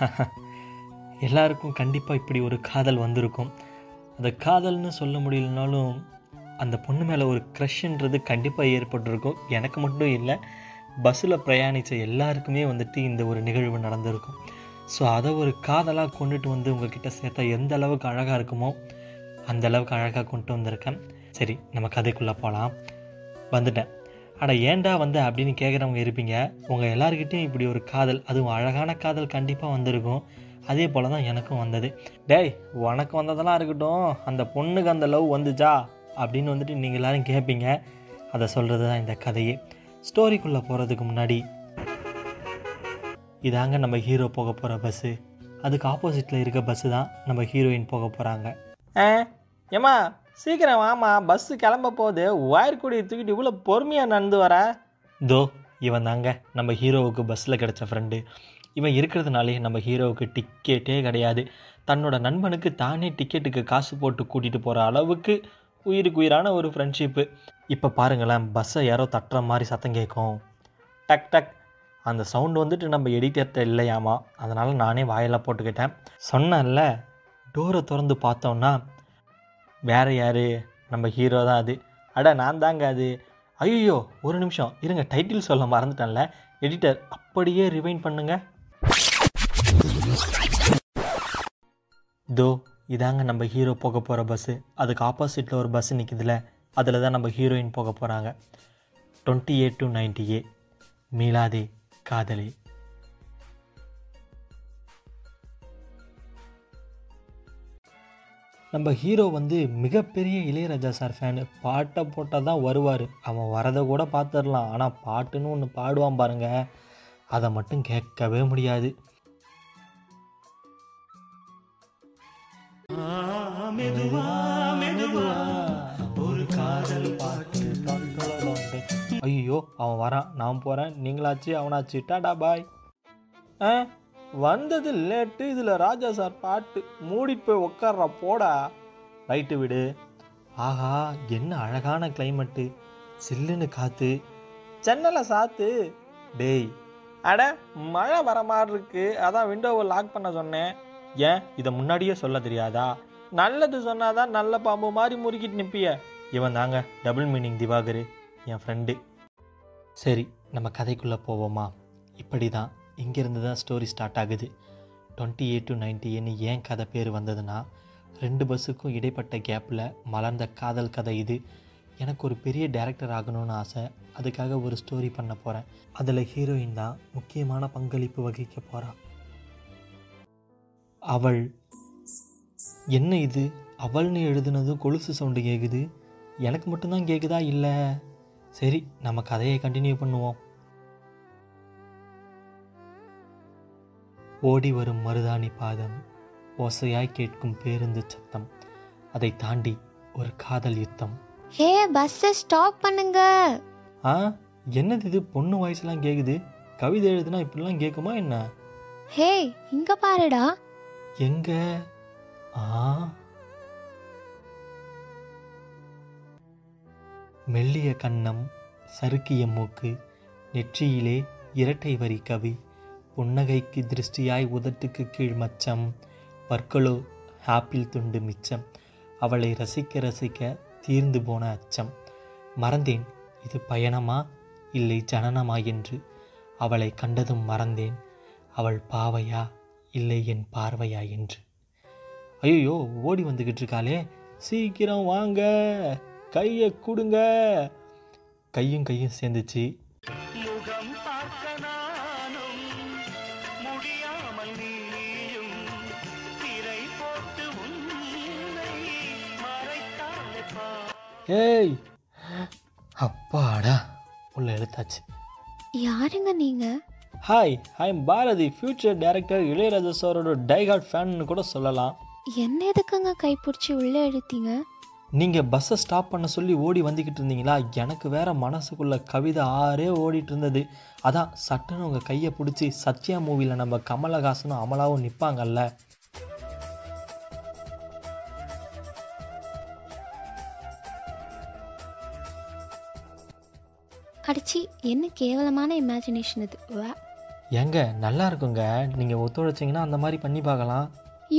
எல்லாருக்கும் கண்டிப்பாக இப்படி ஒரு காதல் வந்திருக்கும். அந்த காதல்னு சொல்ல முடியலனாலும் அந்த பொண்ணு மேலே ஒரு க்ரஷ்ன்றது கண்டிப்பாக ஏற்பட்டிருக்கும். எனக்கு மட்டும் இல்லை பஸ்ஸில் பிரயாணித்த எல்லாருக்குமே வந்துட்டு இந்த ஒரு நிகழ்வு நடந்திருக்கும். ஸோ அதை ஒரு காதலாக கொண்டுட்டு வந்து உங்ககிட்ட சேர்த்தா எந்த அளவுக்கு அழகாக இருக்குமோ அந்த அளவுக்கு அழகாக கொண்டு வந்திருக்கேன். சரி நம்ம கதைக்குள்ளே போகலாம் வந்துட்டேன். ஆனால் ஏன்டா வந்த அப்படின்னு கேட்குறவங்க இருப்பீங்க. உங்கள் எல்லாருக்கிட்டையும் இப்படி ஒரு காதல் அதுவும் அழகான காதல் கண்டிப்பாக வந்திருக்கும். அதே போல் தான் எனக்கும் வந்தது. டேய் உனக்கு வந்ததெல்லாம் இருக்கட்டும். அந்த பொண்ணுக்கு அந்த லவ் வந்துச்சா? அப்படின்னு வந்துட்டு நீங்கள் எல்லோரும் கேட்பீங்க அதை சொல்கிறது தான் இந்த கதையே. ஸ்டோரிக்குள்ளே போகிறதுக்கு முன்னாடி இதாங்க நம்ம ஹீரோ போக போகிற பஸ்ஸு அதுக்கு ஆப்போசிட்டில் இருக்க பஸ்ஸு தான் நம்ம ஹீரோயின் போக போகிறாங்க ஏமா ஏம்மா? சீக்கிரம் வாமா பஸ்ஸு கிளம்ப போது ஒயர் கூடிய தூக்கிட்டு இவ்வளோ பொறுமையாக நடந்து வர? தோ இவன் தாங்க. நம்ம ஹீரோவுக்கு பஸ்ஸில் கிடச்ச ஃப்ரெண்டு இவன் இருக்கிறதுனாலே நம்ம ஹீரோவுக்கு டிக்கெட்டே கிடையாது. தன்னோட நண்பனுக்கு தானே டிக்கெட்டுக்கு காசு போட்டு கூட்டிகிட்டு போகிற அளவுக்கு உயிருக்கு உயிரான ஒரு ஃப்ரெண்ட்ஷிப்பு இப்போ பாருங்களேன் பஸ்ஸை யாரோ தட்டுற மாதிரி சத்தம் கேட்கும் டக் டக். அந்த சவுண்டு வந்துட்டு நம்ம எடிட்டர்கிட்ட இல்லையாமா? அதனால் நானே வாயில் போட்டுக்கிட்டேன். சொன்னேன்ல டோரை திறந்து பார்த்தோன்னா வேற யார்? நம்ம ஹீரோ தான் அது. அட நான் தாங்க அது. ஐயோ ஒரு நிமிஷம். இருங்க டைட்டில் சொல்ல மறந்துட்டேன்ல. எடிட்டர் அப்படியே ரிவைண்ட் பண்ணுங்க. தோ இதாங்க நம்ம ஹீரோ போக போகிற பஸ்ஸு அதுக்கு ஆப்போசிட்டில் ஒரு பஸ் நிற்குதுல அதில் தான் நம்ம ஹீரோயின் போக போகிறாங்க twenty eight to ninety eight மீளாதே காதலே. நம்ம ஹீரோ வந்து மிகப்பெரிய இளையராஜா சார் ஃபேனு பாட்டை போட்டால் தான் வருவார். அவன் வரதை கூட பார்த்துடலாம். ஆனால் பாட்டுன்னு ஒன்று பாடுவான் பாருங்க. அதை மட்டும் கேட்கவே முடியாது. ஒரு காதல் பாட்டு ஐயோ அவன் வரான். நான் போகிறேன் நீங்களாச்சு அவனாச்சு. டாடா பாய். ஆ? வந்தது லேட்டு இதில் ராஜா சார் பாட்டு மூடிட்டு போய் உட்கார்றா போடா. ரைட்டு விடு. ஆஹா என்ன அழகான கிளைமேட்டு சில்லுன்னு காற்று ஜன்னலை சாத்து. டேய் அட மழை வர மாதிரி இருக்கு. அதான் விண்டோவை லாக் பண்ண சொன்னேன். ஏன்? இதை முன்னாடியே சொல்ல தெரியாதா? நல்லது சொன்னாதான் நல்ல பாம்பு மாதிரி முறுக்கிட்டு நிற்பிய இவன் தாங்க டபுள் மீனிங் திவாகர் என் ஃப்ரெண்டு சரி நம்ம கதைக்குள்ளே போவோமா? இப்படி தான் இங்கேருந்து தான் ஸ்டோரி ஸ்டார்ட் ஆகுது. டுவெண்ட்டி எயிட் டு நைன்டின்னு ஏன் கதை பேர் வந்ததுன்னா ரெண்டு பஸ்ஸுக்கும் இடைப்பட்ட கேப்பில் மலர்ந்த காதல் கதை இது. எனக்கு ஒரு பெரிய டேரக்டர் ஆகணும்னு ஆசை. அதுக்காக ஒரு ஸ்டோரி பண்ண போகிறேன் அதில் ஹீரோயின் தான் முக்கியமான பங்களிப்பு வகிக்க போகிறான் அவள் என்ன இது? அவள்னு எழுதுனதும் கொலுசு சவுண்டு கேட்குது எனக்கு மட்டும்தான் கேட்குதா இல்லை? சரி நம்ம கதையை கண்டினியூ பண்ணுவோம். ஓடி வரும் மருதாணி பாதம் ஓசையாய் கேட்கும் பேருந்து சத்தம். அதை தாண்டி ஒரு காதல் யுத்தம். ஹே பஸ்ஸை ஸ்டாப் பண்ணுங்க. ஆ என்னது இது? பொண்ணு வாய்ஸ்லாம் கேட்குது கவிதை எழுதுனா இப்படிலாம் கேட்குமா என்ன? ஹே இங்க பாருடா. எங்க? ஆ. மெல்லிய கன்னம் சறுக்கிய மூக்கு நெற்றியிலே இரட்டை வரி கவி. புன்னகைக்கு திருஷ்டியாய் உதட்டுக்கு கீழ் மச்சம். பற்களோ ஆப்பிள் துண்டு மிச்சம். அவளை ரசிக்க ரசிக்க தீர்ந்து போன அச்சம். மறந்தேன். இது பயணமா? இல்லை ஜனனமா? என்று அவளை கண்டதும் மறந்தேன். அவள் பாவையா? இல்லை என் பார்வையா? என்று. ஐயோ ஓடி வந்துக்கிட்டு இருக்காளே. சீக்கிரம் வாங்க. கையை கொடுங்க. கையும் கையும் சேர்ந்துச்சு. முகம் ஏய். அப்பாடா உள்ள எழுத்தாச்சு யாருங்க நீங்க? Hi I am Bharathi future director Ilaiyaraaja சாரோட டைகார்ட் ஃபேன்னு கூட சொல்லலாம். என்ன எதுக்குங்க கைப்பிடிச்சி உள்ளே எடுத்தீங்க நீங்கள் பஸ்ஸை ஸ்டாப் பண்ண சொல்லி ஓடி வந்துக்கிட்டு இருந்தீங்களா? எனக்கு வேற மனசுக்குள்ள கவிதை ஆறே ஓடிட்டு இருந்தது. அதான் சட்டுன்னு உங்கள் கையை பிடிச்சி சத்யா மூவியில் நம்ம கமலஹாசனும் அமலாவும் நிற்பாங்கல்ல அடிச்சி என்ன கேவலமான இமேஜினேஷன் இது? வா. ஏங்க நல்லா இருக்குங்க. நீங்கள் ஒத்துழைச்சிங்கன்னா அந்த மாதிரி பண்ணி பார்க்கலாம்.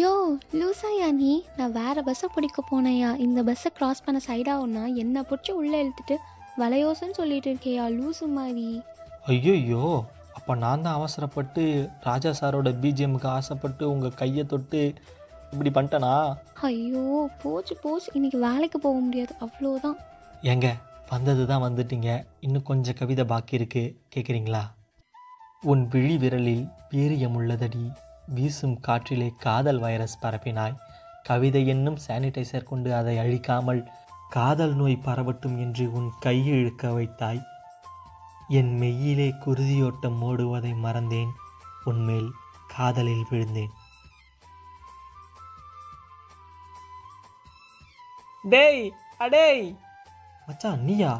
யோ லூசாயா நீ? நான் வேற பஸ்ஸை பிடிக்க போனேயா இந்த பஸ்ஸை கிராஸ் பண்ண சைடாகும்னா என்னை பிடிச்சி உள்ளே இழுத்துட்டு வளையோசன்னு சொல்லிட்டு இருக்கியா லூசு மாதிரி. ஐயோ அப்போ நான் தான் அவசரப்பட்டு ராஜா சாரோட பிஜிஎம்க்கு ஆசைப்பட்டு உங்கள் கையை தொட்டு இப்படி பண்ணிட்டேனா? ஐயோ போச்சு போச்சு. இன்னைக்கு வேலைக்கு போக முடியாது. அவ்வளோதான் ஏங்க வந்தது தான் வந்துட்டீங்க. இன்னும் கொஞ்சம் கவிதை பாக்கி இருக்கு. கேட்குறீங்களா உன் விழி விரலில் வீரியமுள்ளதடி வீசும் காற்றிலே காதல் வைரஸ் பரப்பினாய். கவிதை என்னும் சானிடைசர் கொண்டு அதை அழிக்காமல் காதல் நோய் பரவட்டும் என்று உன் கையை இழுக்க வைத்தாய். என் மெய்யிலே குருதியோட்டம் ஓடுவதை மறந்தேன். உன்மேல் காதலில் விழுந்தேன். டேய் அடேய்! மச்சான் நீயா?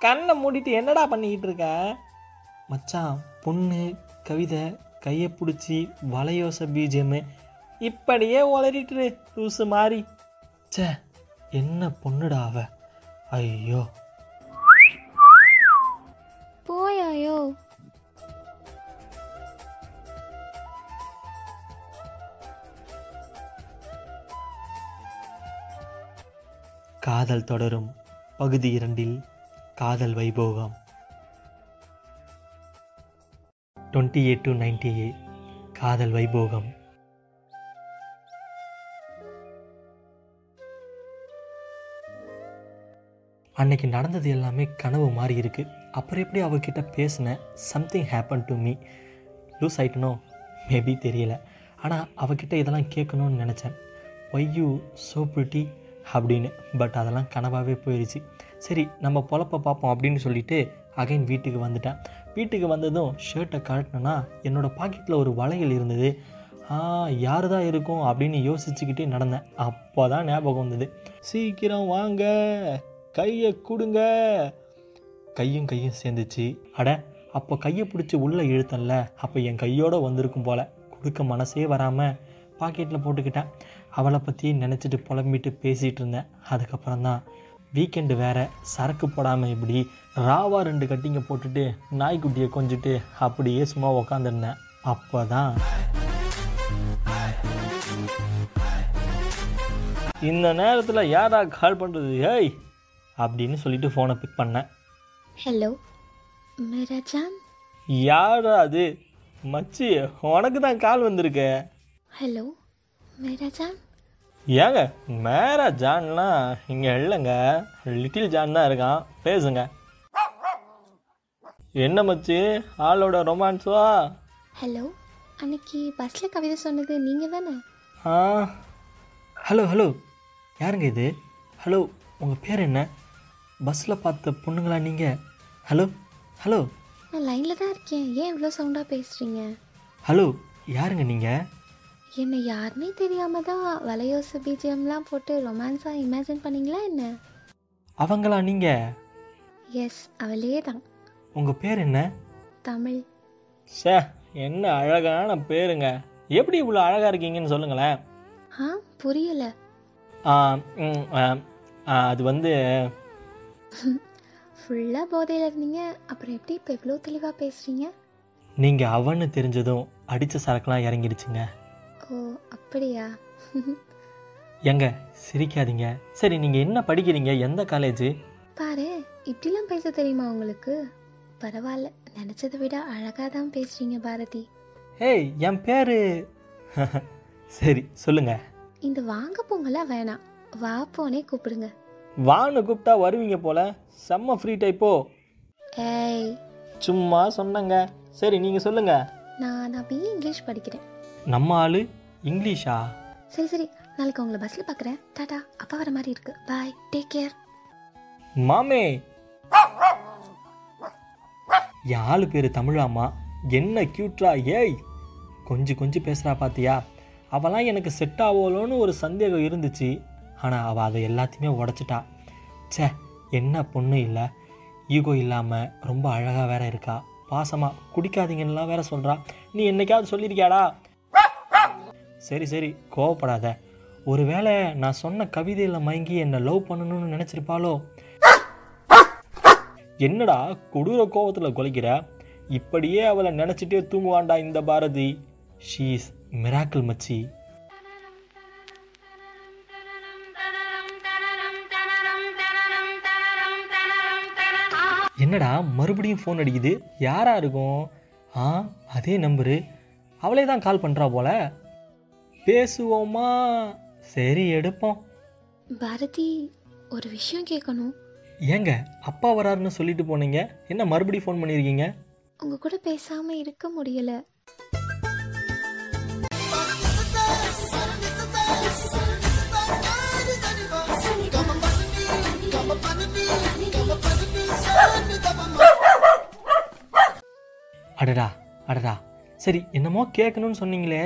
கண்ணை மூடிட்டு என்னடா பண்ணிக்கிட்டு இருக்க? மச்சான் பொண்ணு கவிதை கையை பிடிச்சி வலையோச பிஜிஎம்மு இப்படியே உளறிட்டு லூசு மாதிரி ச்சே என்ன பொண்ணுடா அவ? ஐயோ. போயாயோ? காதல் தொடரும். பகுதி இரண்டில் காதல் வைபோகம். Twenty eight to ninety eight காதல் வைபோகம். அன்னைக்கு நடந்தது எல்லாமே கனவு மாறி இருக்கு. அப்புறம் எப்படி அவகிட்ட பேசினேன் something happen to me loose ஆயிட்டனோ? Maybe தெரியல. ஆனால் அவகிட்ட இதெல்லாம் கேட்கணும்னு நினச்சேன். ஒய் யூ சோ ப்ரிட்டி அப்படின்னு. பட் அதெல்லாம் கனவாகவே போயிடுச்சு சரி நம்ம பொழப்ப பார்ப்போம் அப்படின்னு சொல்லிட்டு அகைன் வீட்டுக்கு வந்துட்டேன். வீட்டுக்கு வந்ததும் ஷர்ட்டை கழட்டினேன்னா என்னோடய பாக்கெட்டில் ஒரு வளையல் இருந்தது. யார் தான் இருக்கும் அப்படின்னு யோசிச்சுக்கிட்டே நடந்தேன். அப்போ தான் ஞாபகம் வந்தது. சீக்கிரம் வாங்க கையை கொடுங்க. கையும் கையும் சேர்ந்துச்சு. அட அப்போ கையை பிடிச்சி உள்ளே இழுத்தன்ல. அப்போ என் கையோடு வந்திருக்கும் போல். கொடுக்க மனசே வராமல் பாக்கெட்டில் போட்டுக்கிட்டேன். அவளை பற்றி நினச்சிட்டு புலம்பிட்டு பேசிகிட்டு இருந்தேன். அதுக்கப்புறம் தான் வீக்கெண்டு வேற சரக்கு போடாமல் இப்படி ராவா ரெண்டு கட்டிங்க போட்டுட்டு நாய்க்குட்டியை கொஞ்சிட்டு அப்படியே சும்மா உக்காந்துருந்தேன். அப்போ தான் இந்த நேரத்தில் யாரா கால் பண்ணுறது ஏய் அப்படின்னு சொல்லிட்டு ஃபோனை பிக் பண்ணேன். ஹலோ மேரா ஜான் யாரா அது? மச்சி உனக்கு தான் கால் வந்திருக்கு. ஹலோ மேரா ஜான் ஏங்க மேரா ஜான்லாம் இங்கே இல்லைங்க. லிட்டில் ஜான் தான் இருக்கான். பேசுங்க. என்ன மச்சி ஆளோட ரொமான்ஸா ஹலோ அன்னைக்கு பஸ்ஸில் கவிதை சொன்னது நீங்கள் தானே? ஆ. Hello hello. யாருங்க இது? ஹலோ உங்கள் பேர் என்ன? பஸ்ஸில் பார்த்த பொண்ணுங்களா நீங்கள் ஹலோ ஹலோ. நான் லைனில் தான் இருக்கேன். ஏன் இவ்வளோ சவுண்டாக பேசுகிறீங்க ஹலோ யாருங்க நீங்கள் என்னை யாருன்னே தெரியாம தான் வலையோச பிஜிஎம்லாம் போட்டு ரொமான்ஸாக இமேஜின் பண்ணீங்களா என்ன? அவங்களா நீங்கள் எஸ் அவளே தான். உங்கள் பேர் என்ன? தமிழ். சே என்ன அழகான பேருங்க. எப்படி இவ்வளோ அழகாக இருக்கீங்கன்னு சொல்லுங்களேன். ஆ புரியல. ஆ, ம், ஆ, ஆ, அது வந்து ஃபுல்லாக போதையில் இருந்தீங்க. அப்புறம் எப்படி இப்போ இவ்வளோ தெளிவாக பேசுகிறீங்க நீங்கள் அவன்னு தெரிஞ்சதும் அடித்த சரக்குலாம் இறங்கிடுச்சுங்க. அப்படியா? ஏங்க சிரிக்காதீங்க. சரி நீங்கள் என்ன படிக்கிறீங்க? எந்த காலேஜ் பாரு இப்படிலாம் பேச தெரியுமா உங்களுக்கு? பரவாயில்ல நினச்சதை விட அழகாக தான் பேசுகிறீங்க பாரதி. ஏய் என் பேர்? சரி சொல்லுங்க. இந்த வாங்க போங்கலாம் வேணாம் வா போனே கூப்பிடுங்க. வான்னு கூப்பிட்டா வருவீங்க போல. செம்ம ஃப்ரீ டைப்போ ஏய். சும்மா சொன்னங்க. சரி நீங்கள் சொல்லுங்க. நான் நான் பிஏ இங்கிலீஷ் படிக்கிறேன். நம்ம ஆளு? இங்கிலீஷா? சரி சரி. நாளைக்கு உங்களை பஸ்ஸில் பார்க்குறேன் டாடா. அப்பா வர மாதிரி இருக்கு. பாய் டேக் கேர் மாமே! என் ஆளு பேர் தமிழாமா என்ன க்யூட்ரா ஏய்! கொஞ்சம் கொஞ்சம் பேசுகிறா பாத்தியா? அவளாம் எனக்கு செட் ஆகலோன்னு ஒரு சந்தேகம் இருந்துச்சு. ஆனால் அவள் அதை எல்லாத்தையுமே உடச்சிட்டா. ச்சே என்ன பொண்ணு இல்லை. ஈகோ இல்லாமல் ரொம்ப அழகாக வேற இருக்கா. பாசமாக குடிக்காதீங்கன்னுலாம் வேற சொல்கிறா நீ என்னைக்காவது சொல்லியிருக்கியாடா? சரி சரி கோவப்படாத. ஒருவேளை நான் சொன்ன கவிதையில் மயங்கி என்னை லவ் பண்ணணும்னு நினச்சிருப்பாளோ? என்னடா கொடூர கோவத்தில் கொலைக்கிற? இப்படியே அவளை நினச்சிட்டே தூங்குவாண்டா இந்த பாரதி. ஷீஸ் மிராக்கிள் மச்சி. என்னடா மறுபடியும் ஃபோன் அடிக்குது? யாராக இருக்கும்? ஆ அதே நம்பரு அவளே தான் கால் பண்ணுறா போல. பேசுவோமா? சரி எடுப்போம். பாரதி ஒரு விஷயம் கேட்கணும். ஏங்க அப்பா வராருன்னு சொல்லிட்டு போனீங்க. என்ன மறுபடியும் ஃபோன் பண்ணியிருக்கீங்க உங்க கூட பேசாம இருக்க முடியல. அடடா அடடா. சரி என்னமோ கேட்கணும்னு சொன்னீங்களே.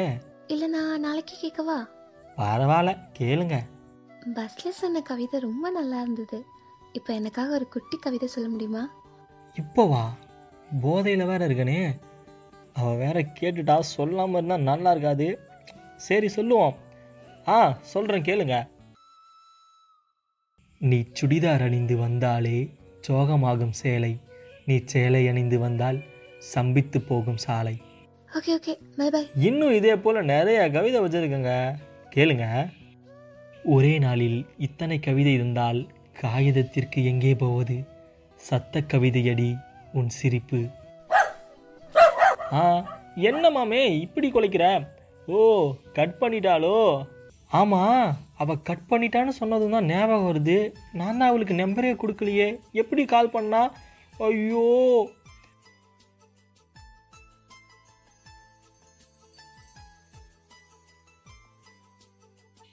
இல்ல நான் நாளைக்கு கேட்கவா பரவாயில்ல கேளுங்க. பஸ்ல சொன்ன கவிதை ரொம்ப நல்லா இருந்தது. இப்போ எனக்காக ஒரு குட்டி கவிதை சொல்ல முடியுமா? இப்போ வா. போதையில் வேற இருக்கனே. அவள் வேற கேட்டுட்டா சொல்லாமல் இருந்தால் நல்லா இருக்காது. சரி சொல்லுவோம். ஆ சொல்கிறேன் கேளுங்க. நீ சுடிதார் அணிந்து வந்தாலே சோகமாகும் சேலை. நீ சேலை அணிந்து வந்தால் சம்பித்து போகும் சாலை. Okay okay. பை பை இன்னும் இதே போல் நிறைய கவிதை வச்சுருக்கேங்க. கேளுங்க. ஒரே நாளில் இத்தனை கவிதை இருந்தால் காகிதத்திற்கு எங்கே போவது? சத்த கவிதையடி உன் சிரிப்பு. ஆ என்ன மாமே இப்படி குலைக்கிற? ஓ கட் பண்ணிட்டாளோ? ஆமாம் அவள் கட் பண்ணிட்டான்னு சொன்னதும் தான் ஞாபகம் வருது. நான் தான் அவளுக்கு நம்பரே கொடுக்கலையே. எப்படி கால் பண்ணா? ஐயோ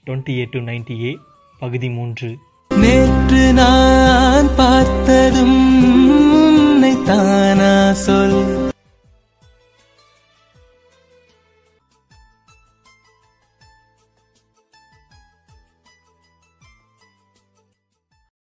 twenty eight to ninety eight பகுதி மூன்று. நேற்று நான் பார்த்ததும் உன்னை தானா சொல்.